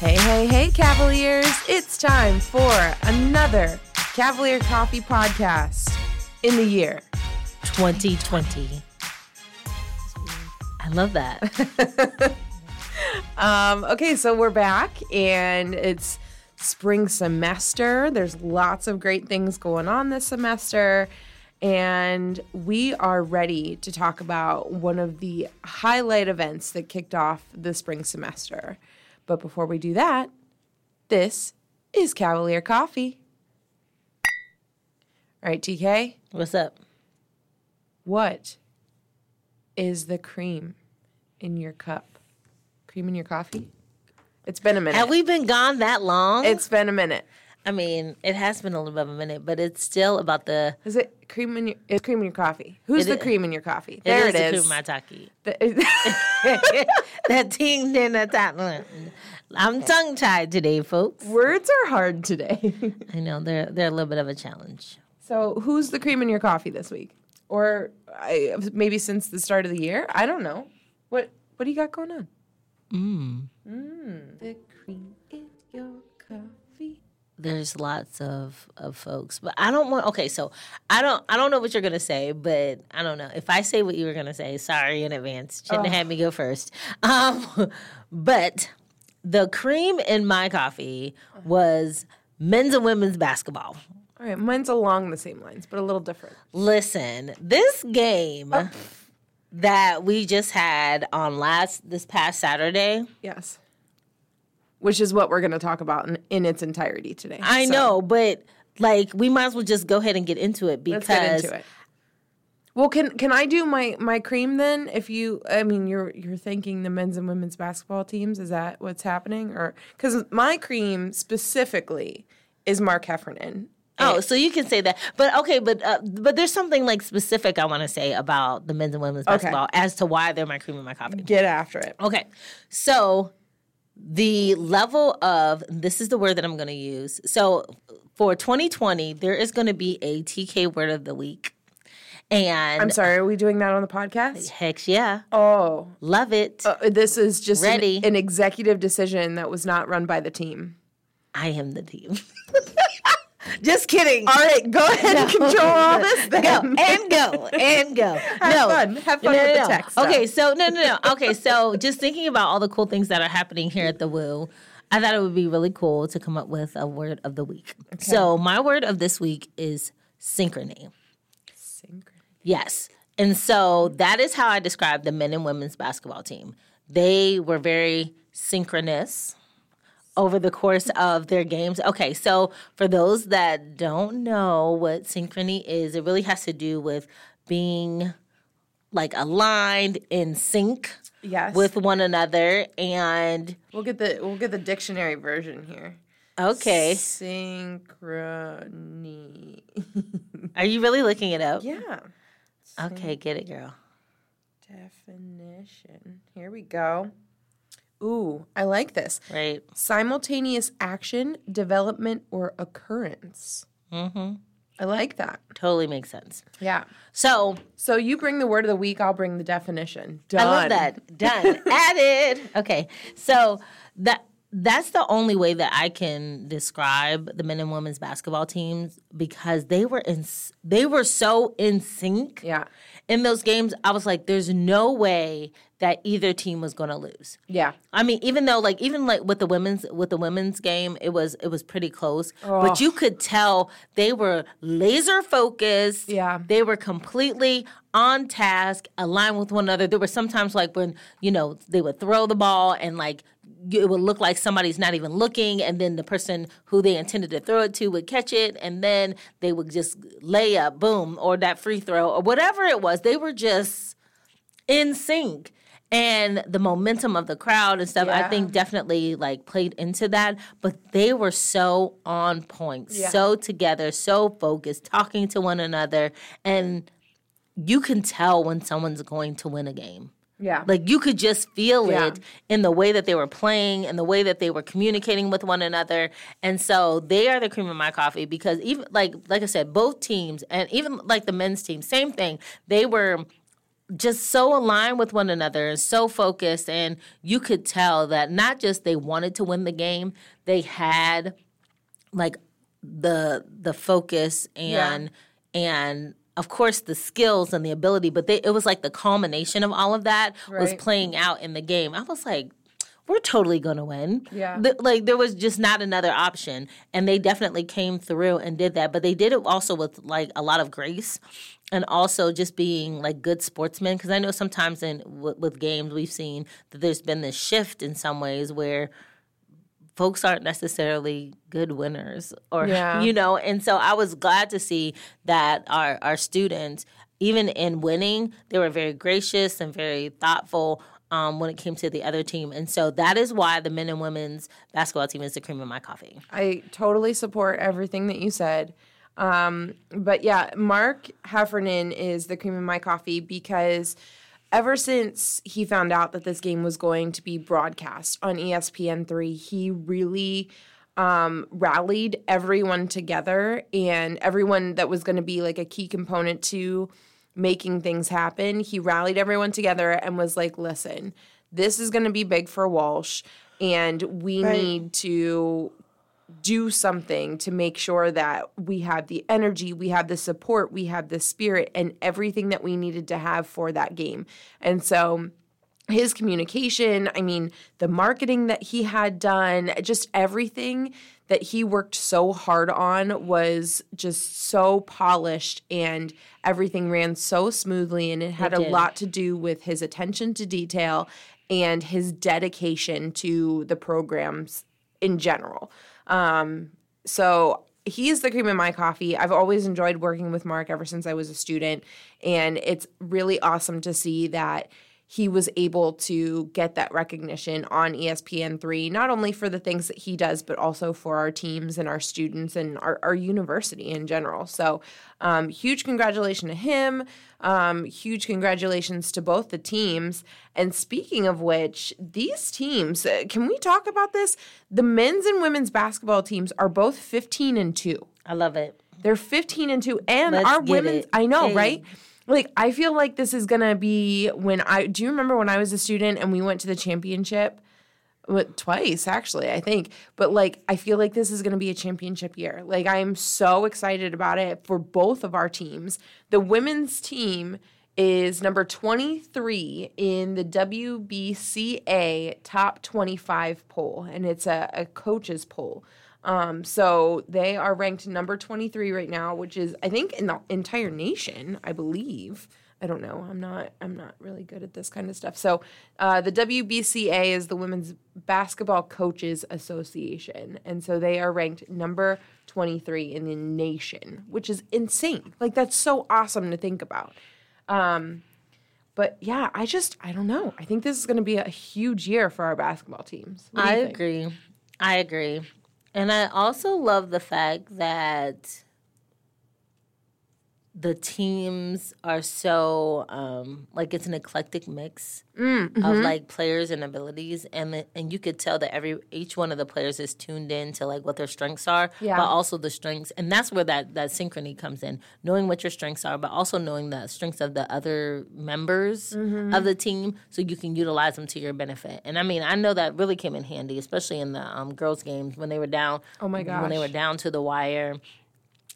Hey, hey, hey, Cavaliers! It's time for another Cavalier Coffee podcast in the year 2020. I love that. um, okay, so we're back and it's spring semester. There's lots of great things going on this semester. And we are ready to talk about one of the highlight events that kicked off the spring semester. But before we do that, this is Cavalier Coffee. All right, TK, What's up? what is the cream in your cup? Cream in your coffee? It's been a minute. Have we been gone that long? it's been a minute. I mean, it has been a little bit of a minute, but it's still about the. Is it cream in your? It's cream in your coffee. Who's the i- cream in your coffee? there is it is. the is. cream mataki. The- that ting in the top. I'm tongue tied today, folks. Words are hard today. I know they're they're a little bit of a challenge. so, who's the cream in your coffee this week, or I, maybe since the start of the year? I don't know. What What do you got going on? Mm. Mm. The cream in your coffee. There's lots of of folks, but I don't want. Okay, so I don't I don't know what you're gonna say, but I don't know if I say what you were gonna say. Sorry in advance. Shouldn't have had me go first. Um, but the cream in my coffee was men's and women's basketball. All right, mine's along the same lines, but a little different. Listen, this game that we just had on last this past Saturday. Yes. Which is what we're going to talk about in, in its entirety today. I So, know, but like we might as well just go ahead and get into it because Let's get into it. Well, can can I do my my cream then? If you, I mean, you're you're thanking the men's and women's basketball teams. Is that what's happening? Or because my cream specifically is Mark Heffernan. Oh, so you can say that, but okay, but uh, but there's something like specific I want to say about the men's and women's basketball as to why they're my cream and my coffee. Get after it. Okay, so the level of this is the word that I'm going to use. So for 2020, there is going to be a TK word of the week, and I'm sorry. Are we doing that on the podcast? heck yeah, Oh, love it. uh, this is just an- Ready. An, executive decision that was not run by the team. I am the team. Just kidding. All right, go ahead and control all this. Then. go and go and go. Have no, fun. Have fun with the text. Okay, so no, no, no. Okay, so just thinking about all the cool things that are happening here at the Woo, I thought it would be really cool to come up with a word of the week. So my word of this week is synchrony. Synchrony. Yes. And so that is how I describe the men and women's basketball team. They were very synchronous over the course of their games. Okay, so for those that don't know what synchrony is, it really has to do with being like aligned in sync Yes. with one another and we'll get the we'll get the dictionary version here. okay. Synchrony. Are you really looking it up? yeah. Okay, get it, girl. Definition. Here we go. Ooh, I like this. Right. Simultaneous action, development, or occurrence. Mm-hmm. I like that. Totally makes sense. Yeah. So So you bring the word of the week, I'll bring the definition. Done. I love that. Done. Added. Okay. So that that's the only way that I can describe the men and women's basketball teams because they were in they were so in sync Yeah. in those games. I was like, there's no way that either team was going to lose. Yeah. I mean, even though like even like with the women's with the women's game, it was it was pretty close. But you could tell they were laser focused. Yeah. They were completely on task, aligned with one another. There were sometimes like when, you know, they would throw the ball and like it would look like somebody's not even looking and then the person who they intended to throw it to would catch it and then they would just lay up boom or that free throw or whatever it was they were just in sync and the momentum of the crowd and stuff i think definitely like played into that but they were so on point Yeah. so together so focused talking to one another and you can tell when someone's going to win a game Yeah. like you could just feel Yeah. it in the way that they were playing and the way that they were communicating with one another. And so they are the cream of my coffee because even like like I said, both teams and even like the men's team, same thing. They were just so aligned with one another and so focused and you could tell that not just they wanted to win the game they had like the the focus and yeah. and of course the skills and the ability but they, it was like the culmination of all of that right. was playing out in the game i was like we're totally gonna win. Yeah. The, like there was just not another option, and they definitely came through and did that. But they did it also with like a lot of grace, and also just being like good sportsmen. Because I know sometimes in w- with games we've seen that there's been this shift in some ways where folks aren't necessarily good winners or yeah. you know and so i was glad to see that our our students even in winning they were very gracious and very thoughtful um, when it came to the other team. And so that is why the men and women's basketball team is the cream of my coffee. I totally support everything that you said. Um, but yeah, Mark Heffernan is the cream of my coffee because ever since he found out that this game was going to be broadcast on ESPN3, he really um, rallied everyone together and everyone that was going to be like a key component to making things happen. He rallied everyone together and was like, listen, this is going to be big for Walsh, and we right. need to do something to make sure that we have the energy, we have the support, we have the spirit, and everything that we needed to have for that game. And so, his communication, I mean, the marketing that he had done, just everything that he worked so hard on was just so polished and everything ran so smoothly and it had it a lot to do with his attention to detail and his dedication to the programs in general. Um, so he is the cream of my coffee. I've always enjoyed working with Mark ever since I was a student, and it's really awesome to see that he was able to get that recognition on ESPN3, not only for the things that he does, but also for our teams and our students and our, our university in general. So, um, huge congratulations to him. Um, huge congratulations to both the teams. And speaking of which, these teams, uh, can we talk about this? The men's and women's basketball teams are both 15 and 2. I love it. They're 15 and 2. And Let's our women's, it. I know, hey. right? Like I feel like this is gonna be when I do you remember when I was a student and we went to the championship? twice actually i think. But like i feel like this is going to be a championship year. Like i'm so excited about it for both of our teams. The women's team is number 23 in the wbca top 25 poll and it's a, a coaches poll um, so they are ranked number 23 right now, which is I think in the entire nation, I believe. I don't know. I'm not. I'm not really good at this kind of stuff. So, uh, the WBCA is the Women's Basketball Coaches Association, and so they are ranked number 23 in the nation, which is insane. Like that's so awesome to think about. Um, but yeah, I just I don't know. I think this is going to be a huge year for our basketball teams. I agree. I agree. And I also love the fact that the teams are so um, like it's an eclectic mix mm, mm-hmm. of like players and abilities, and the, and you could tell that every each one of the players is tuned in to like what their strengths are, yeah. but also the strengths, and that's where that that synchrony comes in, knowing what your strengths are, but also knowing the strengths of the other members mm-hmm. of the team, so you can utilize them to your benefit. And I mean, I know that really came in handy, especially in the um, girls' games when they were down. Oh my god, when they were down to the wire,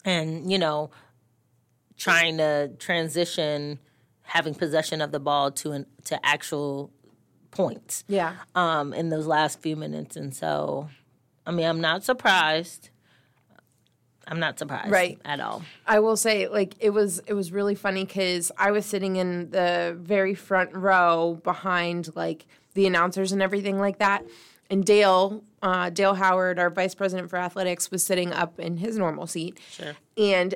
and you know trying to transition having possession of the ball to an to actual points. Yeah. Um, in those last few minutes, and so, I mean, I'm not surprised. I'm not surprised, right, at all. I will say, like, it was it was really funny because I was sitting in the very front row behind like the announcers and everything like that, and Dale uh, Dale Howard, our vice president for athletics, was sitting up in his normal seat, sure. and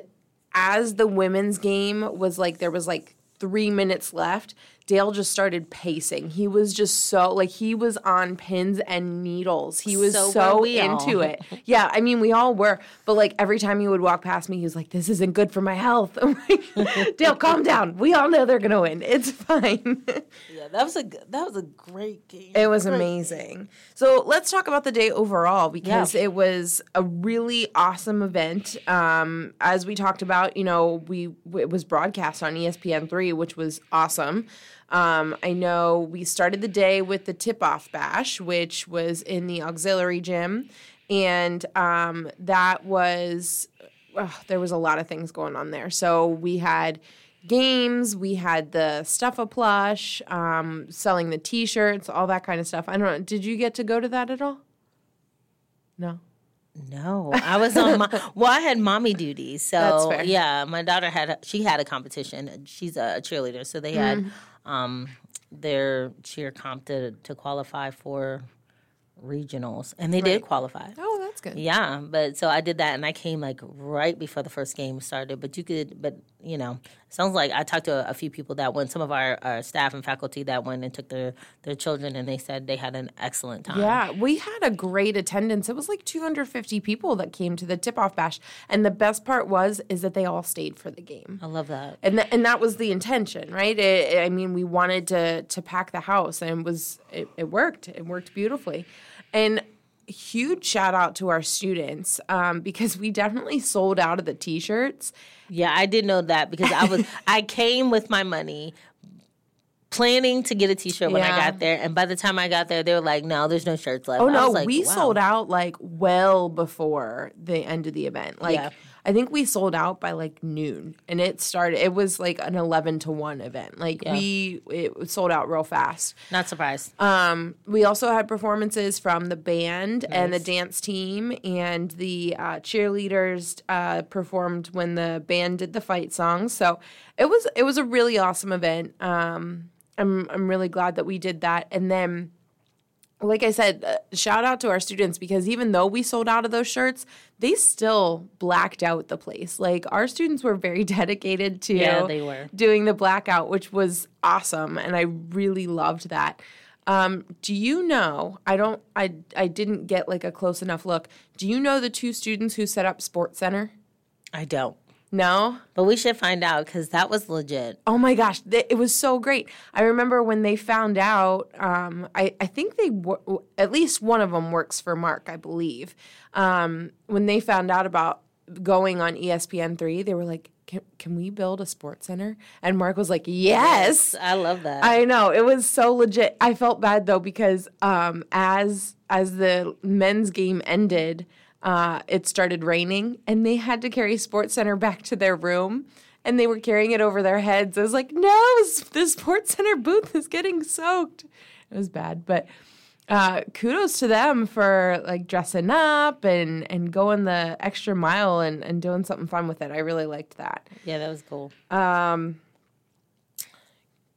as the women's game was like there was like three minutes left, Dale just started pacing. He was just so like he was on pins and needles. He was So so, into all. it. Yeah, I mean we all were. But like every time he would walk past me, he was like, "This isn't good for my health." I'm like, "Dale, calm down. We all know they're gonna win. It's fine." Yeah, that was a that was a great game. It was Great amazing. So let's talk about the day overall because Yeah. it was a really awesome event. Um, as we talked about, you know, we it was broadcast on ESPN three, which was awesome. Um, I know we started the day with the tip off bash, which was in the auxiliary gym, and um, that was ugh, there was a lot of things going on there. So we had games, we had the stuff a plush, um, selling the T-shirts, all that kind of stuff. I don't know. Did you get to go to that at all? No. No, I was on my well. I had mommy duties, so That's fair. yeah. My daughter had a, she had a competition. She's a cheerleader, so they had Mm-hmm. Um, their cheer comp to to qualify for regionals, and they did qualify. Oh, that's good. Yeah, but so I did that, and I came like right before the first game started. But you could, but you know, sounds like I talked to a, a few people that went, some of our, our staff and faculty that went and took their their children, and they said they had an excellent time. Yeah, we had a great attendance. It was like 250 people that came to the tip-off bash, and the best part was is that they all stayed for the game. I love that. and th- and that was the intention, right? It, I mean, we wanted to to pack the house, and it was it, it worked. It worked beautifully, and huge shout out to our students um, because we definitely sold out of the t-shirts. Yeah, I did know that because I was I came with my money planning to get a t-shirt when I got there and by the time I got there they were like no there's no shirts left. Oh I no, was like, we wow. sold out like well before the end of the event. Like Yeah. I think we sold out by like noon, and it started. It was like an eleven to one event. Like we it sold out real fast. Not surprised. Um, we also had performances from the band and the dance team, and the uh, cheerleaders uh, performed when the band did the fight song. So it was it was a really awesome event. Um, I'm I'm really glad that we did that, and then. Like I said, uh, shout out to our students because even though we sold out of those shirts, they still blacked out the place. Like our students were very dedicated to Yeah, they were. doing the blackout, which was awesome, and I really loved that. Um, do you know? I don't. I I didn't get like a close enough look. Do you know the two students who set up Sports Center? I don't. No. But we should find out cuz that was legit. Oh my gosh, th- it was so great. I remember when they found out. Um, I I think they wo- at least one of them works for Mark, I believe. Um, when they found out about going on E ESPN three, they were like, "Can can we build a Sports Center?" And Mark was like, "Yes." I love that. I know it was so legit. I felt bad though because um, as as the men's game ended, uh, it started raining, and they had to carry Sports Center back to their room, and they were carrying it over their heads. I was like, "No, the Sports Center booth is getting soaked." It was bad, but uh, kudos to them for like dressing up and and going the extra mile and and doing something fun with it. I really liked that. yeah, that was cool. Um,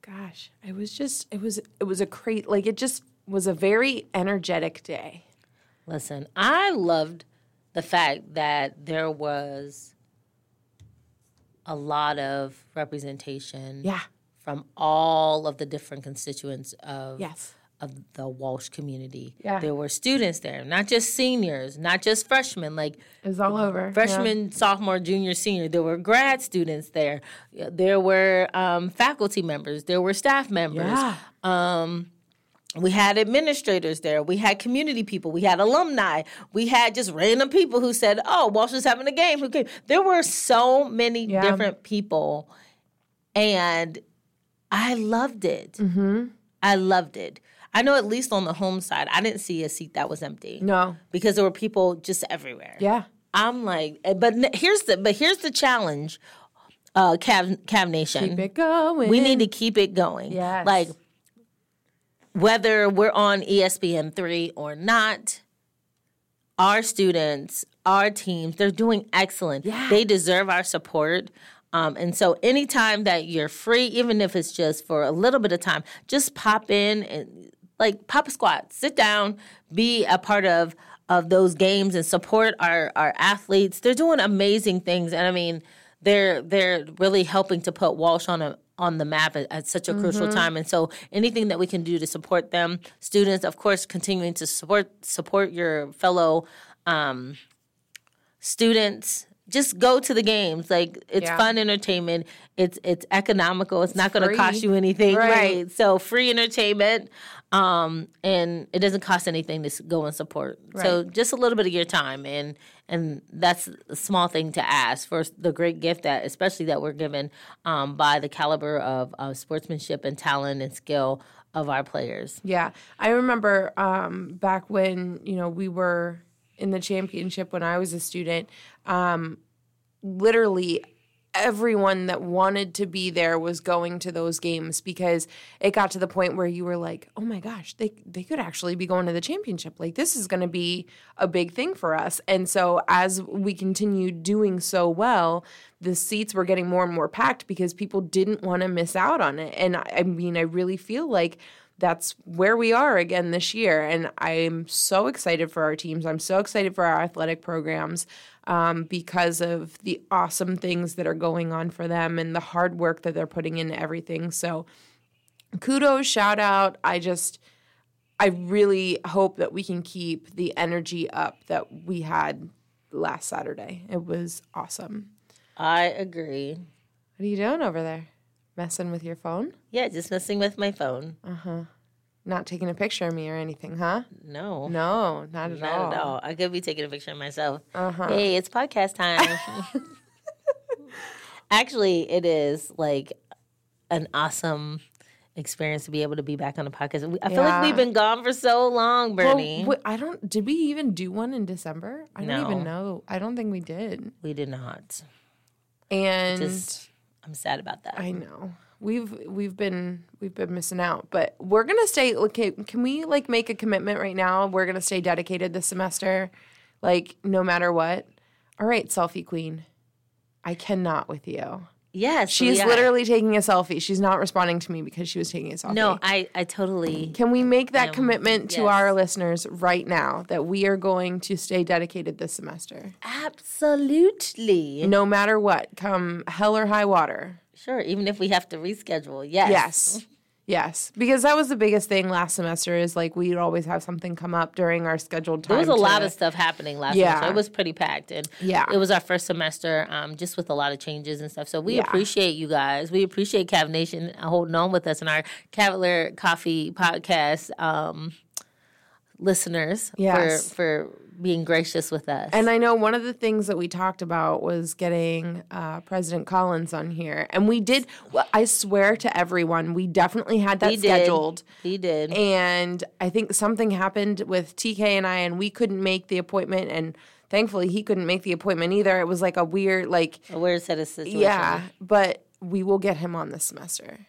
gosh, it was just it was it was a crate like it just was a very energetic day. Listen, I loved the fact that there was a lot of representation Yeah. from all of the different constituents of Yes. of the Walsh community. Yeah. There were students there, not just seniors, not just freshmen, like It was all over. freshman, sophomore, junior, senior. There were grad students there. There were um, faculty members. There were staff members. Yeah. Um, we had administrators there. We had community people. We had alumni. We had just random people who said, "Oh, Walsh is having a game." Who came? There were so many Yeah. different people, and I loved it. Mm-hmm. I loved it. I know at least on the home side, I didn't see a seat that was empty No. because there were people just everywhere. Yeah. I'm like, eh, but here's the but here's the challenge, uh, Cav Cav Nation. Keep it going. We need to keep it going. Yeah, Like whether we're on E ESPN three or not, our students, our teams, they're doing excellent. Yeah. They deserve our support. Um, and so anytime that you're free, even if it's just for a little bit of time, just pop in and like pop a squat, sit down, be a part of of those games and support our our athletes. They're doing amazing things, and I mean, they're they're really helping to put Walsh on a on the map at, at such a crucial time. And so anything that we can do to support them, students, of course, continuing to support support your fellow um, students. Just go to the games. Like it's Yeah. fun entertainment. It's it's economical. It's, not going to cost you anything, Right. right? So free entertainment, um, and it doesn't cost anything to go and support. So just a little bit of your time, and and that's a small thing to ask for the great gift that, especially that we're given um, by the caliber of, of sportsmanship and talent and skill of our players. Yeah, I remember um, back when you know we were in the championship when I was a student. Um, literally, everyone that wanted to be there was going to those games because it got to the point where you were like, "Oh my gosh, they they could actually be going to the championship. Like this is going to be a big thing for us." And so as we continued doing so well, the seats were getting more and more packed because people didn't want to miss out on it. And I I mean, I really feel like that's where we are again this year. And I'm so excited for our teams. I'm so excited for our athletic programs um, because of the awesome things that are going on for them and the hard work that they're putting into everything. So, kudos, shout out. I just, I really hope that we can keep the energy up that we had last Saturday. It was awesome. I agree. What are you doing over there? Messing with your phone? Yeah, just messing with my phone. Uh huh. Not taking a picture of me or anything, huh? No. No, not at Not all. at all. I could be taking a picture of myself. Uh huh. Hey, it's podcast time. Actually, it is like an awesome experience to be able to be back on the podcast. I feel like we've been gone for so long, Well, Bernie. wait, I don't. Did we even do one in December? I don't even know. I don't think we did. we did not. And Just, I'm sad about that. I know we've we've been we've been missing out, but we're gonna stay. Okay, can we like make a commitment right now? We're gonna stay dedicated this semester, like no matter what. All right, selfie queen. I cannot with you. Yes, She is literally taking a selfie. She's not responding to me because she was taking a selfie. No, I, I totally. Can we make that Um, commitment to yes. our listeners right now that we are going to stay dedicated this semester? Absolutely. No matter what, come hell or high water. Sure, even if we have to reschedule. Yes. Yes. Yes. Because that was the biggest thing last semester is like we'd always have something come up during our scheduled time. There was a to- lot of stuff happening last Yeah. semester. It was pretty packed, and Yeah. it was our first semester, um, just with a lot of changes and stuff. So we Yeah. appreciate you guys. We appreciate Cav Nation holding on with us in our Cavalier Coffee podcast um, listeners Yes. for for being gracious with us. And I know one of the things that we talked about was getting uh, President Collins on here. And we did, well, I swear to everyone, we definitely had that we did. scheduled. We did. and I think something happened with TK and I, and we couldn't make the appointment. And thankfully, he couldn't make the appointment either. It was like a weird, like, a weird set of situations. yeah. But we will get him on this semester.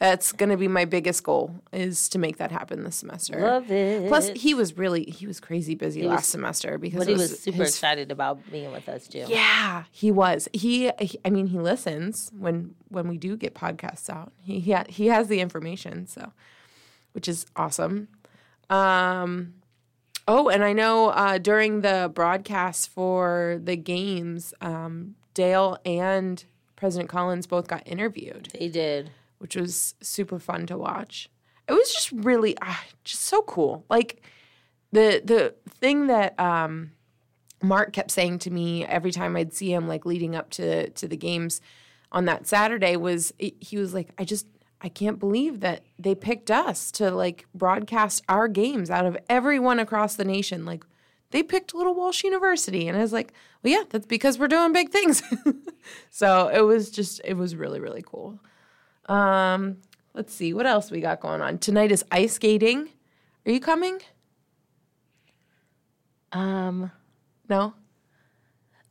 That's going to be my biggest goal is to make that happen this semester. Love it. Plus, he was really he was crazy busy last semester because he was super his excited about being with us too. yeah, he was. He, he- I mean, he listens when when we do get podcasts out. He he, ha- he has the information, so which is awesome. Um, oh, and I know uh, during the broadcast for the games, um, Dale and President Collins both got interviewed, They did. Which was super fun to watch. It was just really ah, just so cool. Like the the thing that um, Mark kept saying to me every time I'd see him, like leading up to to the games on that Saturday, was he was like, I just I can't believe that they picked us to like broadcast our games out of everyone across the nation. Like they picked Little Walsh University, and I was like, well, yeah, that's because we're doing big things. so it was just it was really really cool. Um, let's see what else we got going on tonight. Is ice skating? Are you coming? Um. No.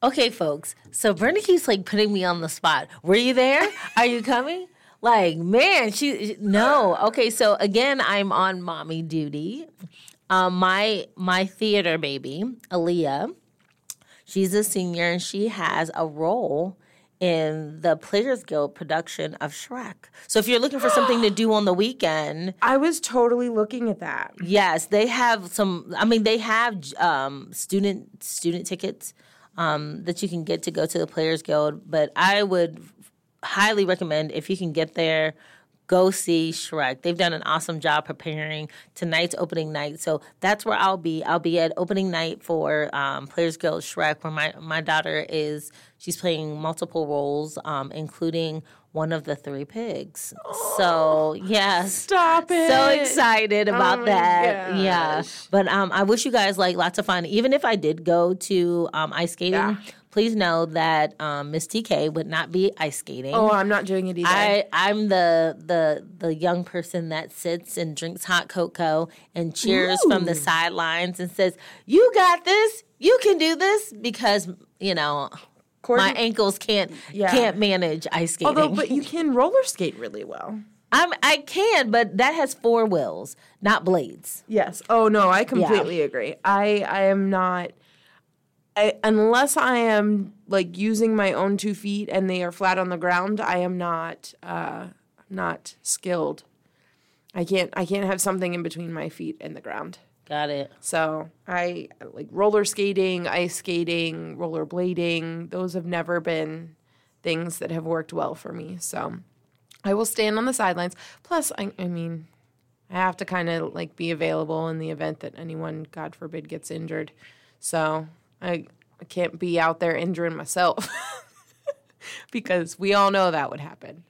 Okay, folks. So Bernie keeps like putting me on the spot. Were you there? Are you coming? Like, man, she no. Okay, so again, I'm on mommy duty. Um, my my theater baby, Aaliyah, she's a senior and she has a role in the Players Guild production of Shrek. So if you're looking for something to do on the weekend, I was totally looking at that. Yes, they have some. I mean, they have um, student student tickets um, that you can get to go to the Players Guild. But I would highly recommend if you can get there go see Shrek. They've done an awesome job preparing tonight's opening night. So that's where I'll be. I'll be at opening night for um, Players Guild Shrek, where my, my daughter is, she's playing multiple roles, um, including one of the three pigs. So yes, Stop it. so excited about my that. gosh. Yeah, but um, I wish you guys like lots of fun. Even if I did go to um, ice skating, Yeah. Please know that um, Miss TK would not be ice skating. Oh, I'm not doing it either. I I'm the the the young person that sits and drinks hot cocoa and cheers from the sidelines and says, "You got this. You can do this." Because you know Courtney- my ankles can't Yeah. can't manage ice skating. Although, but you can roller skate really well. I'm I can, but that has four wheels, not blades. Yes. Oh no, I completely agree. I I am not. I, unless I am like using my own two feet and they are flat on the ground, I am not uh, not skilled. I can't I can't have something in between my feet and the ground. Got it. So I like roller skating, ice skating, roller blading. Those have never been things that have worked well for me. So I will stand on the sidelines. Plus, I, I mean, I have to kind of like be available in the event that anyone, God forbid, gets injured. So I, I can't be out there injuring myself because we all know that would happen.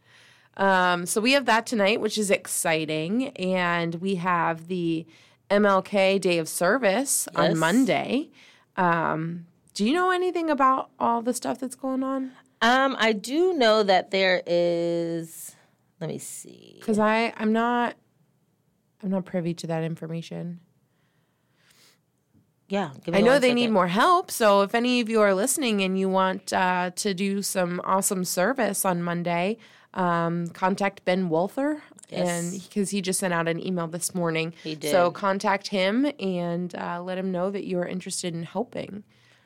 Um, so we have that tonight, which is exciting, and we have the MLK Day of Service Yes. on Monday. Um, do you know anything about all the stuff that's going on? Um, I do know that there is. Let me see. Because I I'm not I'm not privy to that information. Yeah, give me I know they need more help. So if any of you are listening and you want uh, to do some awesome service on Monday, um, contact Ben Wolfer. And because he just sent out an email this morning. He did. So contact him and uh, let him know that you are interested in helping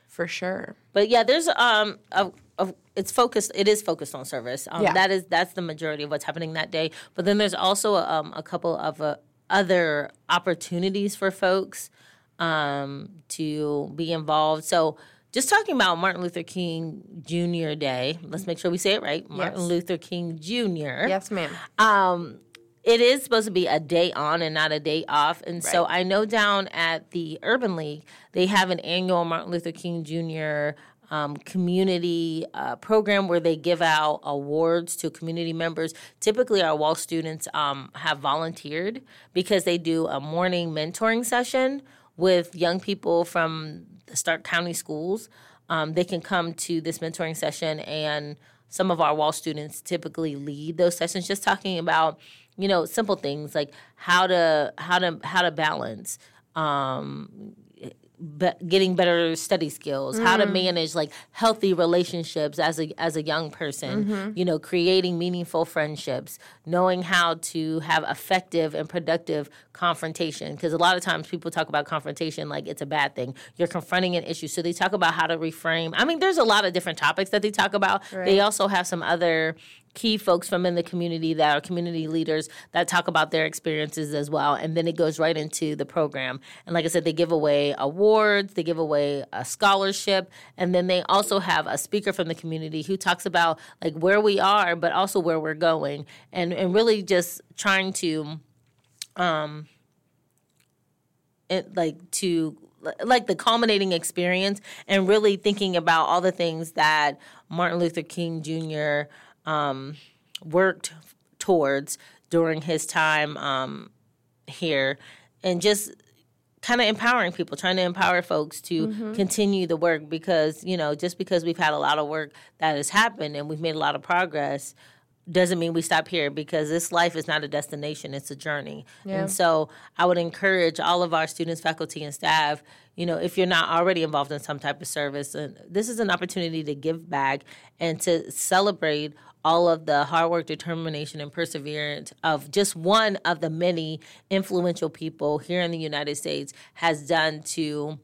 for sure. But yeah, there's um a, a, it's focused. It is focused on service. Um, Yeah. That is that's the majority of what's happening that day. But then there's also um, a couple of uh, other opportunities for folks um, to be involved. So just talking about Martin Luther King Jr. Day. Let's make sure we say it right. Martin Yes. Luther King Jr. Yes, ma'am. Um, it is supposed to be a day on and not a day off. And so I know down at the Urban League, they have an annual Martin Luther King Jr. Um, community uh, program where they give out awards to community members. Typically, our Walsh students um, have volunteered because they do a morning mentoring session with young people from the Stark County schools. Um, they can come to this mentoring session and some of our Walsh students typically lead those sessions just talking about you know simple things like how to how to how to balance um be, getting better study skills how to mm. manage like healthy relationships as a as a young person mm-hmm. you know creating meaningful friendships knowing how to have effective and productive confrontation. Because a lot of times people talk about confrontation like it's a bad thing. You're confronting an issue. So they talk about how to reframe. I mean there's a lot of different topics that they talk about. They also have some other key folks from in the community that are community leaders that talk about their experiences as well. And then it goes right into the program. And like i said they give away awards they give away a scholarship. And then they also have a speaker from the community who talks about like where we are but also where we're going. And and really just trying to um it like to like the culminating experience and really thinking about all the things that Martin Luther King Jr. Um, worked towards during his time um, here and just kind of empowering people, trying to empower folks to continue the work because, you know, just because we've had a lot of work that has happened and we've made a lot of progress doesn't mean we stop here because this life is not a destination, it's a journey. And so I would encourage all of our students, faculty, and staff, you know, if you're not already involved in some type of service, and this is an opportunity to give back and to celebrate all of the hard work, determination, and perseverance of just one of the many influential people here in the United States has done to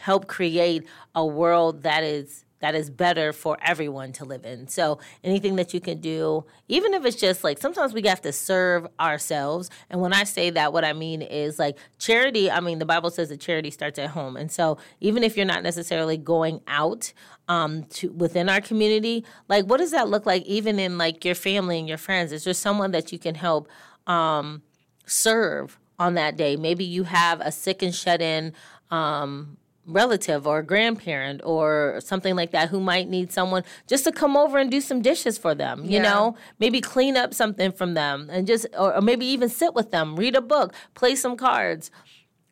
help create a world that is that is better for everyone to live in. So anything that you can do, even if it's just like sometimes we have to serve ourselves. And when I say that, what I mean is like charity. I mean the Bible says that charity starts at home, and so even if you're not necessarily going out um, to within our community, like what does that look like? Even in like your family and your friends, is there someone that you can help um, serve on that day? Maybe you have a sick and shut in. Um, relative or grandparent or something like that who might need someone just to come over and do some dishes for them you Yeah. know maybe clean up something from them and just or, or maybe even sit with them read a book play some cards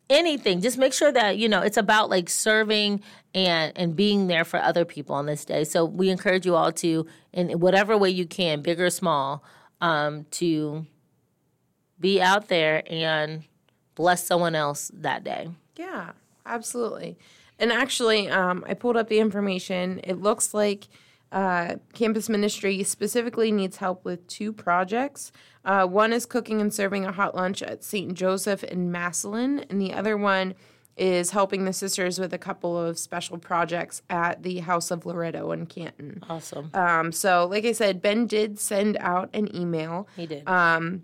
anything just make sure that you know it's about like serving and and being there for other people on this day so we encourage you all to in whatever way you can big or small um to be out there and bless someone else that day Yeah, absolutely. And actually, um, I pulled up the information. It looks like uh, campus ministry specifically needs help with two projects. Uh, one is cooking and serving a hot lunch at St. Joseph in Massillon, and the other one is helping the sisters with a couple of special projects at the House of Loretto in Canton. awesome Um, so, like I said, Ben did send out an email he did Um,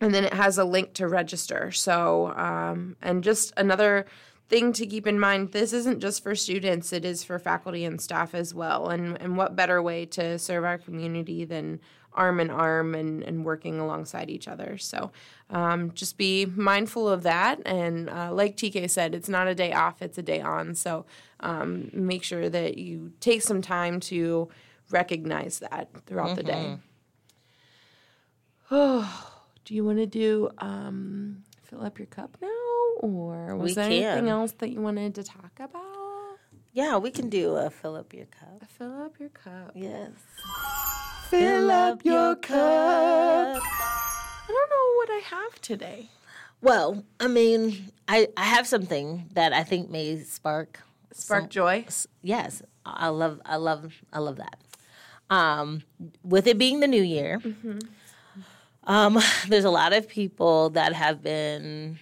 and then it has a link to register. So, um, and just another thing to keep in mind this isn't just for students, it is for faculty and staff as well. And, and what better way to serve our community than arm in arm and, and working alongside each other? So, um, just be mindful of that. And uh, like TK said, it's not a day off, it's a day on. So, um, make sure that you take some time to recognize that throughout the day. Oh, do you want to do um, fill up your cup now, or was We there anything else that you wanted to talk about? Yeah, we can do a fill up your cup. Fill up your cup. Yes. Fill up your cup. I don't know what I have today. Well, I mean, I, I have something that I think may spark Spark joy. yes, I love I love I love that. Um, with it being the new year, um, there's a lot of people that have been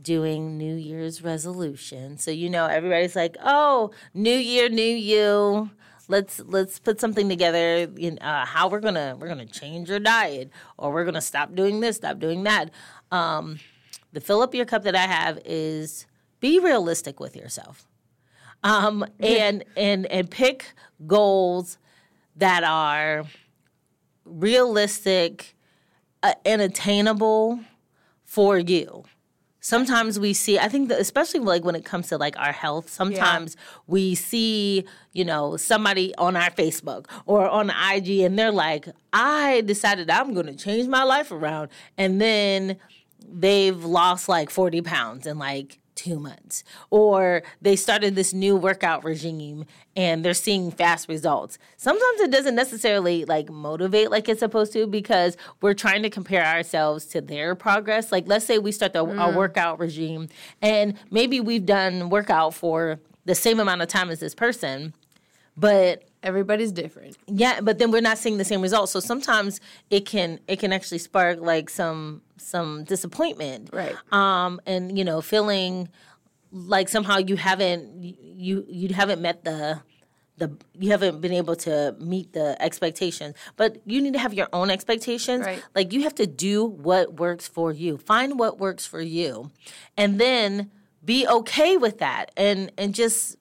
doing New Year's resolution. So you know, everybody's like, "Oh, New Year, New You." Let's let's put something together. In uh, how we're gonna we're gonna change your diet, or we're gonna stop doing this, stop doing that. Um, the fill up your cup that I have is be realistic with yourself um, and and and pick goals that are realistic uh, and attainable for you. Sometimes we see, I think that especially like when it comes to like our health, sometimes we see, you know, somebody on our Facebook or on IG and they're like, I decided I'm going to change my life around. And then they've lost like 40 pounds in like two months. Or they started this new workout regime and they're seeing fast results. Sometimes it doesn't necessarily like motivate like it's supposed to because we're trying to compare ourselves to their progress. Like let's say we start the, our mm. workout regime and maybe we've done workout for the same amount of time as this person, but Everybody's different. yeah, but then we're not seeing the same results. So sometimes it can it can actually spark like some some disappointment, Right. Um, and you know, feeling like somehow you haven't you you haven't met the the you haven't been able to meet the expectations. But you need to have your own expectations. Right. Like you have to do what works for you. Find what works for you, and then be okay with that, and and just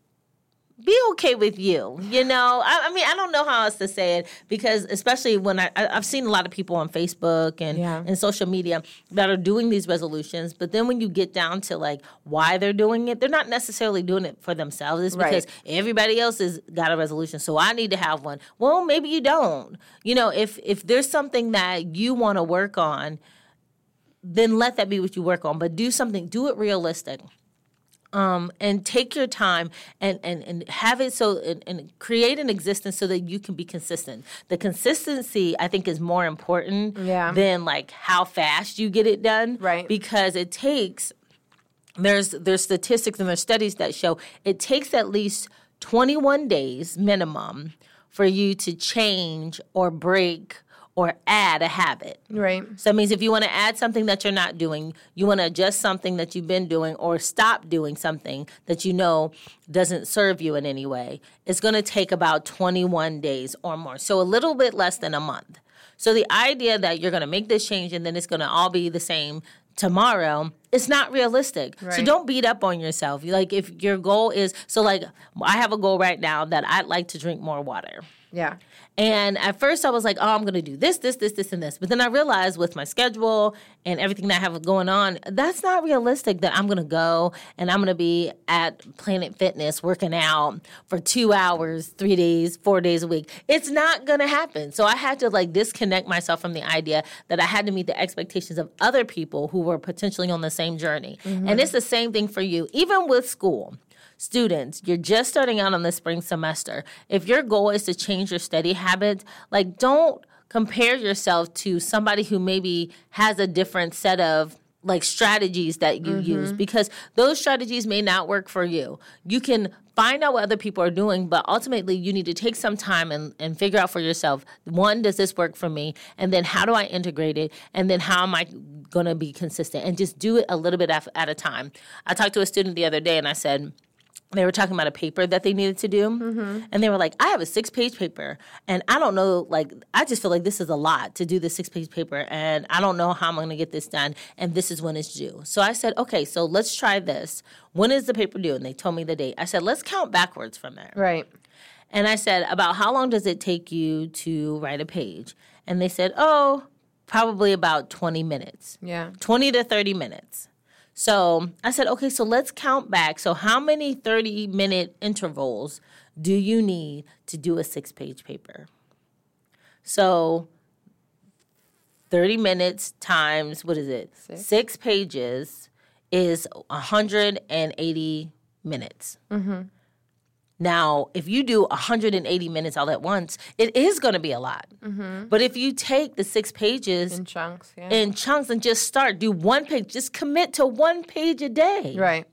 be okay with you. You know, I, I mean, I don't know how else to say it because, especially when I, I I've seen a lot of people on Facebook and Yeah. and social media that are doing these resolutions, but then when you get down to like why they're doing it, they're not necessarily doing it for themselves. It's Right. because everybody else has got a resolution, so I need to have one. Well, maybe you don't. You know, if if there's something that you want to work on, then let that be what you work on. But do something, do it realistic um, and take your time and, and, and have it so and, and create an existence so that you can be consistent. The consistency I think is more important Yeah. than like how fast you get it done. Right. Because it takes there's there's statistics and there's studies that show it takes at least 21 days minimum for you to change or break or add a habit. Right. So that means if you want to add something that you're not doing, you want to adjust something that you've been doing, or stop doing something that you know doesn't serve you in any way, it's going to take about 21 days or more. So a little bit less than a month. So the idea that you're going to make this change and then it's going to all be the same tomorrow it's not realistic so don't beat up on yourself like if your goal is so like i have a goal right now that i'd like to drink more water Yeah. and at first I was like, oh, I'm going to do this, this, this, this, and this. But then I realized with my schedule and everything that I have going on, that's not realistic that I'm going to go and I'm going to be at Planet Fitness working out for two hours, three days, four days a week. It's not going to happen. So I had to like disconnect myself from the idea that I had to meet the expectations of other people who were potentially on the same journey. Mm-hmm. And it's the same thing for you, even with school students, you're just starting out on the spring semester. If your goal is to change your study habits, like don't compare yourself to somebody who maybe has a different set of like strategies that you mm-hmm. use because those strategies may not work for you. You can find out what other people are doing, but ultimately you need to take some time and, and figure out for yourself one, does this work for me? And then how do I integrate it? And then how am I going to be consistent? And just do it a little bit at, at a time. I talked to a student the other day and I said, they were talking about a paper that they needed to do mm-hmm. and they were like i have a six page paper and i don't know like i just feel like this is a lot to do the six page paper and i don't know how i'm going to get this done and this is when it's due so i said okay so let's try this when is the paper due and they told me the date i said let's count backwards from there Right. and I said, About how long does it take you to write a page? And they said, Oh, probably about 20 minutes, Yeah. 20 to 30 minutes. So I said, Okay, so let's count back. So, how many 30 minute intervals do you need to do a six page paper? So, 30 minutes times, what is it? Six. Six pages is 180 minutes. Mm-hmm. Now, if you do 180 minutes all at once, it is going to be a lot. Mm-hmm. But if you take the six pages In chunks. Yeah. in chunks and just start, do one page, just commit to one page a day. right.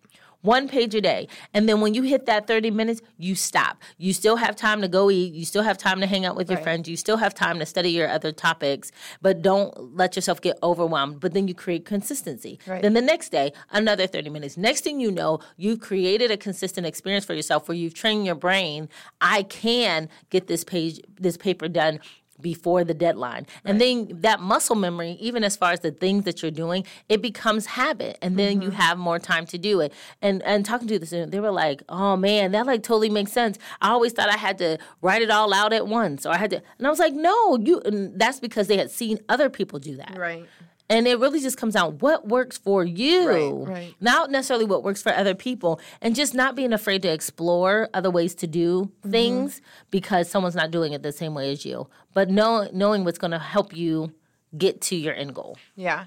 One page a day. And then when you hit that 30 minutes, you stop. You still have time to go eat. You still have time to hang out with your Right. friends. You still have time to study your other topics, but don't let yourself get overwhelmed. But then you create consistency. Right. Then the next day, another 30 minutes. Next thing you know, you've created a consistent experience for yourself where you've trained your brain, I can get this page, this paper done before the deadline. And then that muscle memory, even as far as the things that you're doing, it becomes habit. And then you mm-hmm. have more time to do it. And and talking to the student, they were like, oh man, that like totally makes sense. I always thought I had to write it all out at once or I had to and I was like, no, you and that's because they had seen other people do that. Right. And it really just comes out what works for you, Right, right. not necessarily what works for other people, and just not being afraid to explore other ways to do Mm-hmm. things because someone's not doing it the same way as you. But know, knowing what's going to help you get to your end goal. Yeah.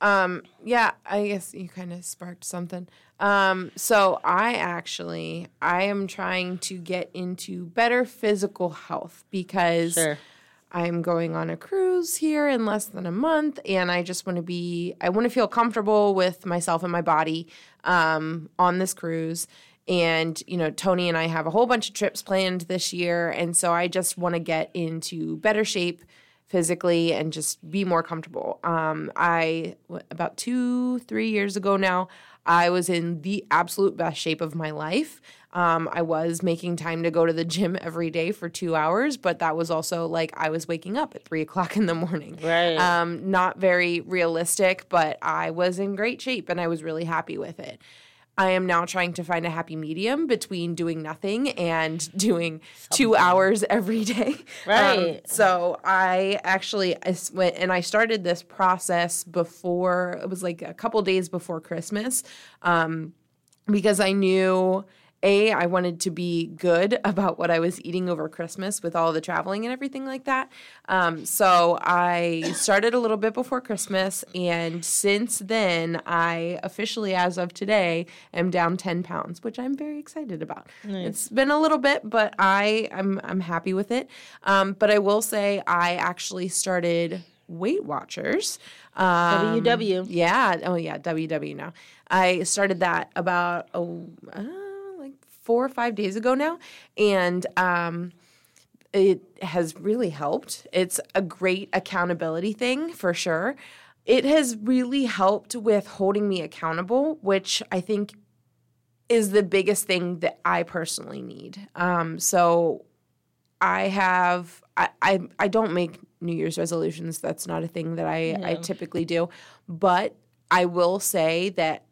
Um, yeah, I guess you kind of sparked something. Um, so I actually I am trying to get into better physical health because Sure. I'm going on a cruise here in less than a month and I just want to be I want to feel comfortable with myself and my body um, on this cruise. And, you know, Tony and I have a whole bunch of trips planned this year. And so I just want to get into better shape physically and just be more comfortable. Um, I, about two, three years ago now, I was in the absolute best shape of my life. Um, I was making time to go to the gym every day for two hours, but that was also like I was waking up at three o'clock in the morning. Right. Um, not very realistic, but I was in great shape and I was really happy with it. I am now trying to find a happy medium between doing nothing and doing two hours every day. Um, Right. so I actually I went and I started this process before it was like a couple days before Christmas, um, because I knew a I wanted to be good about what I was eating over Christmas with all the traveling and everything like that. Um, so I started a little bit before Christmas, and since then I officially, as of today, am down ten pounds, which I'm very excited about. It's been a little bit, but I I'm I'm happy with it. Um, but I will say I actually started Weight Watchers. Um, WW. yeah. Oh, yeah. WW now. I started that about oh, uh, four or five days ago now, and um, it has really helped. It's a great accountability thing for sure. It has really helped with holding me accountable, which I think is the biggest thing that I personally need. Um, so I have I, I I don't make New Year's resolutions. That's not a thing that I, I typically do. But I will say that,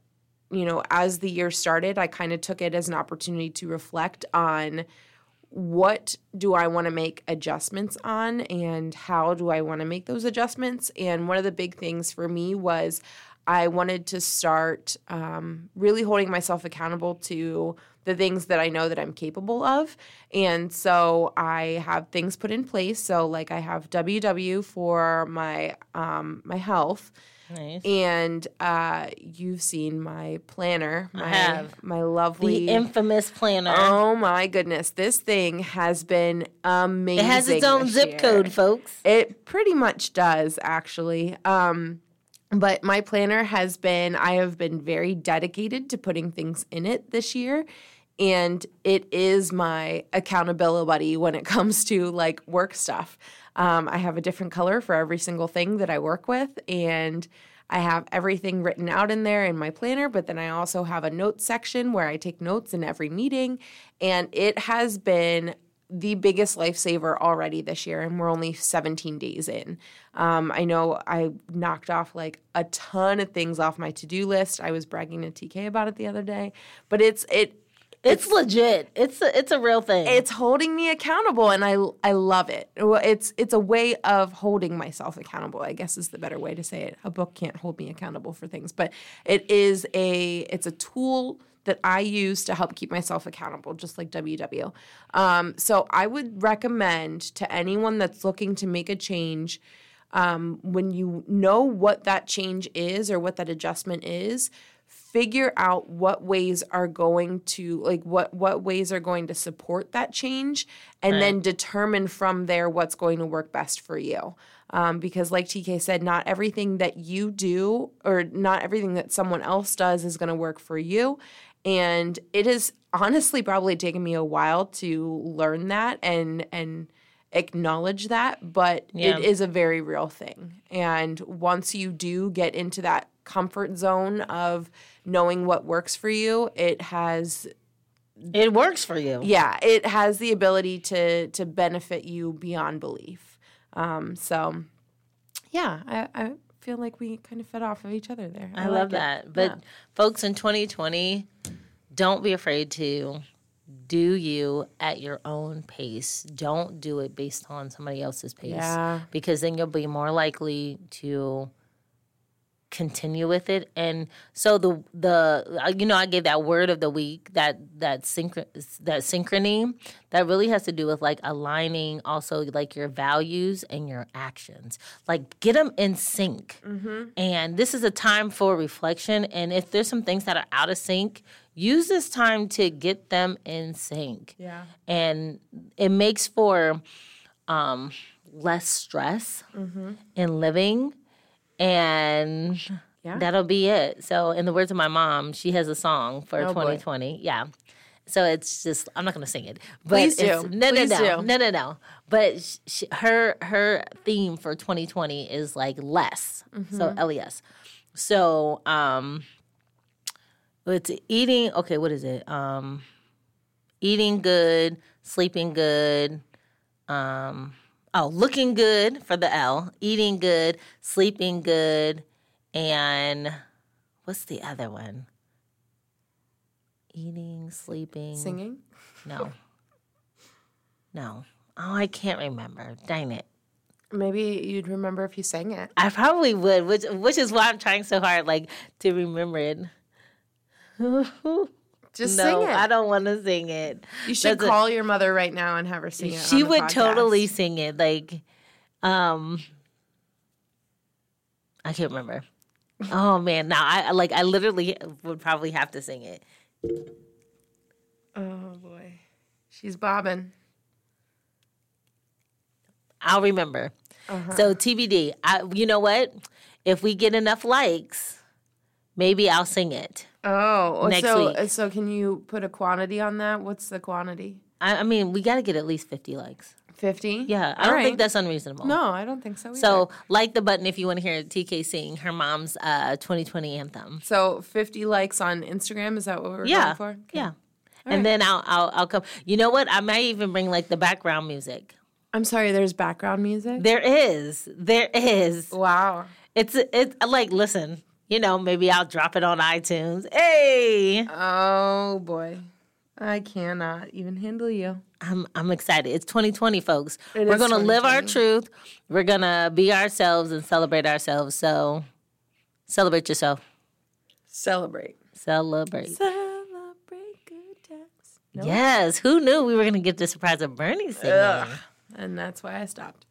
you know, as the year started, I kind of took it as an opportunity to reflect on what do I want to make adjustments on and how do I want to make those adjustments. And one of the big things for me was I wanted to start um, really holding myself accountable to the things that I know that I'm capable of. And so I have things put in place. So like I have WW for my um, my health. Nice. And uh, you've seen my planner, my have. my lovely The infamous planner. Oh my goodness, this thing has been amazing. it has its own zip year. code, folks. It pretty much does, actually. Um, but my planner has been, I have been very dedicated to putting things in it this year. And it is my accountability buddy when it comes to like work stuff. Um, I have a different color for every single thing that I work with. And I have everything written out in there in my planner, but then I also have a notes section where I take notes in every meeting. And it has been the biggest lifesaver already this year, and we're only 17 days in. Um, I know I knocked off like a ton of things off my to do list. I was bragging to TK about it the other day, but it's it It's, legit. It's a, it's a real thing. it's holding me accountable, and I I love it. It's it's a way of holding myself accountable. I guess is the better way to say it. A book can't hold me accountable for things, but it is a it's a tool that I use to help keep myself accountable, just like WW. Um, so I would recommend to anyone that's looking to make a change. Um, when you know what that change is or what that adjustment is, figure out what ways are going to like what what ways are going to support that change and then determine from there what's going to work best for you. Um, because like tk said not everything that you do or not everything that someone else does is going to work for you. And it has honestly probably taken me a while to learn that and and acknowledge that but Yeah. it is a very real thing. And once you do get into that comfort zone of knowing what works for you it has it works for you. yeah it has the ability to to benefit you beyond belief um so yeah i i feel like we kind of fed off of each other there I, like love it. that. But Yeah. folks, in 2020, don't be afraid to do you at your own pace. Don't do it based on somebody else's pace. Yeah. Because then you'll be more likely to continue with it. And so the the you know I gave that word of the week that that synch that synchrony that really has to do with like aligning also like your values and your actions. Like get them in sync. And this is a time for reflection. And if there's some things that are out of sync use this time to get them in sync. Yeah. And it makes for um, less stress in living and Yeah. that'll be it so in the words of my mom she has a song for Oh, boy. 2020 yeah so it's just i'm not going to sing it but Please do. no Please no no do. no no no but sh sh her her theme for 2020 is like less so Mm-hmm. les so um it's eating okay what is it um eating good sleeping good um oh looking good for the l eating good sleeping good and what's the other one? Eating sleeping. Singing? No. No. Oh i can't remember. Dang it. Maybe you'd remember if you sang it. I probably would which which is why i'm trying so hard like to remember it just no sing it. I don't want to sing it. You should That's a- call your mother right now and have her sing it she would podcast. totally sing it like um i can't remember. Oh man now i I- like i literally would probably have to sing it. Oh boy. She's bobbing. I'll remember. Uh-huh. so tbd i you know what? If we get enough likes maybe i'll sing it Oh, Next so week. so can you put a quantity on that? What's the quantity? i, I mean we got to get at least 50 likes 50? Yeah, I All don't right. think that's unreasonable. No, I don't think so either. So, like the button if you want to hear TK sing her mom's uh, 2020 anthem. So 50 likes on Instagram, is that what we're Yeah, going for? Okay. yeah. right. And then I'll, I'll I'll come. You know what? I might even bring like the background music. I'm sorry, there's background music? There is, there is. wow. It's it's like listen. You know, maybe I'll drop it on iTunes. Hey, Oh boy. I cannot even handle you. I'm I'm excited. It's 2020, folks. It We're gonna live our truth. We're gonna be ourselves and celebrate ourselves. So, celebrate yourself. Celebrate. Celebrate. Celebrate good times. No? Yes. Who knew we were gonna get the surprise of Bernie singing? Ugh. And that's why I stopped.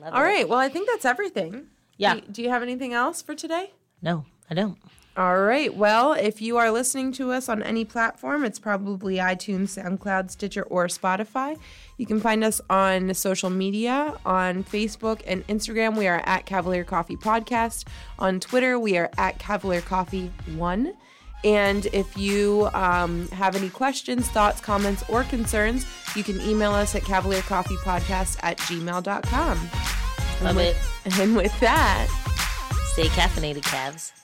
Love All it. right. Well, I think that's everything. Yeah. Do, do you have anything else for today? No, I don't. All right. Well, if you are listening to us on any platform, it's probably iTunes, SoundCloud, Stitcher, or Spotify. You can find us on social media on Facebook and Instagram. We are at Cavalier Coffee Podcast. On Twitter, we are at Cavalier Coffee One. And if you um, have any questions, thoughts, comments, or concerns, you can email us at cavaliercoffeepodcast at gmail.com. Love it. And with that, Stay caffeinated, Cavs.